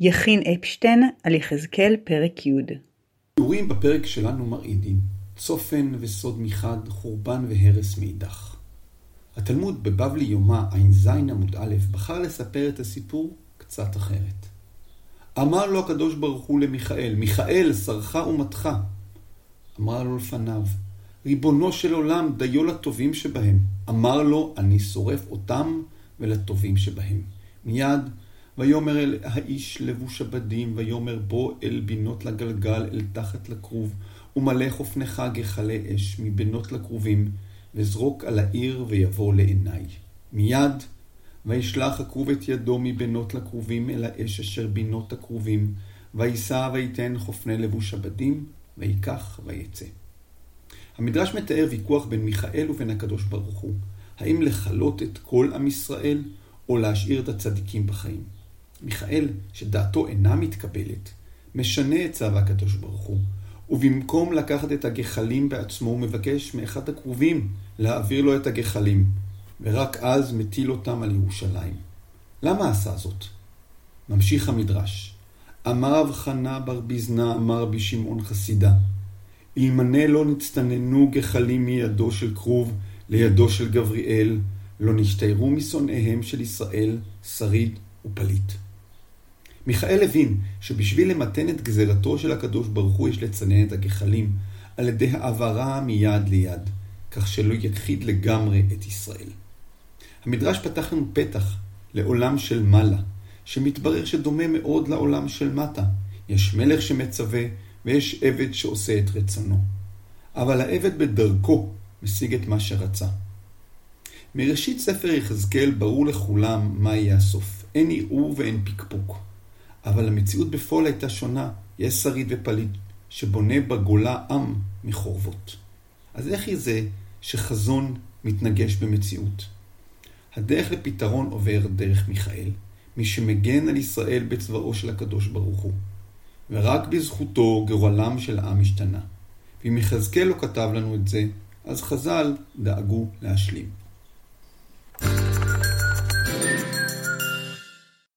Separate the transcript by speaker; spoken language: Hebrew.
Speaker 1: יכין אפשטיין על יחזקאל פרק י'
Speaker 2: שיעורים בפרק שלנו מרעידים, צופן וסוד מחד, חורבן והרס מאידך. התלמוד בבבלי יומא ע"ז עמוד א' בחר לספר את הסיפור קצת אחרת. אמר לו הקדוש ברוך הוא למיכאל, מיכאל, שרך ומתך. אמר לו לפניו, ריבונו של עולם, דיו לטובים שבהם. אמר לו, אני שורף אותם ולטובים שבהם. מיד ויאמר אל האיש לבוש הבדים, ויאמר בוא אל בינות לגלגל, אל תחת לכרוב, ומלא חופנך גחלי אש מבינות לכרובים, וזרוק על העיר ויבוא לעיני. מיד וישלח הכרוב את ידו מבינות לכרובים אל האש אשר בינות הכרובים, ויישא ויתן חופני לבוש הבדים, ויקח ויצא. המדרש מתאר ויכוח בין מיכאל ובין הקדוש ברוך הוא, האם לכלות את כל עם ישראל, או להשאיר את הצדיקים בחיים. מיכאל, שדעתו אינה מתקבלת, משנה את צו הקדוש ברוך הוא, ובמקום לקחת את הגחלים בעצמו, הוא מבקש מאחד הקרובים להעביר לו את הגחלים, ורק אז מטיל אותם על ירושלים. למה עשה זאת? ממשיך המדרש. אמר רב חנה בר ביזנה, אמר רבי שמעון חסידה, אלמנה לא נצטננו גחלים מידו של כרוב לידו של גבריאל, לא נשתיירו משונאיהם של ישראל, שריד ופליט. מיכאל הבין שבשביל למתן את גזירתו של הקדוש ברוך הוא יש לצנן את הגחלים על ידי העברה מיד ליד, כך שלא יכחיד לגמרי את ישראל. המדרש פתח לנו פתח לעולם של מעלה, שמתברר שדומה מאוד לעולם של מטה. יש מלך שמצווה ויש עבד שעושה את רצונו. אבל העבד בדרכו משיג את מה שרצה. מראשית ספר יחזקאל ברור לכולם מה יהיה הסוף. אין ערעור ואין פקפוק. אבל המציאות בפועל הייתה שונה. יש שריד ופליט שבונה בגולה עם מחורבות. אז איך היא זה שחזון מתנגש במציאות? הדרך לפתרון עובר דרך מיכאל, מי שמגן על ישראל בצבאו של הקדוש ברוך הוא. ורק בזכותו גורלם של העם השתנה. ואם יחזקאל לא כתב לנו את זה, אז חז"ל דאגו להשלים.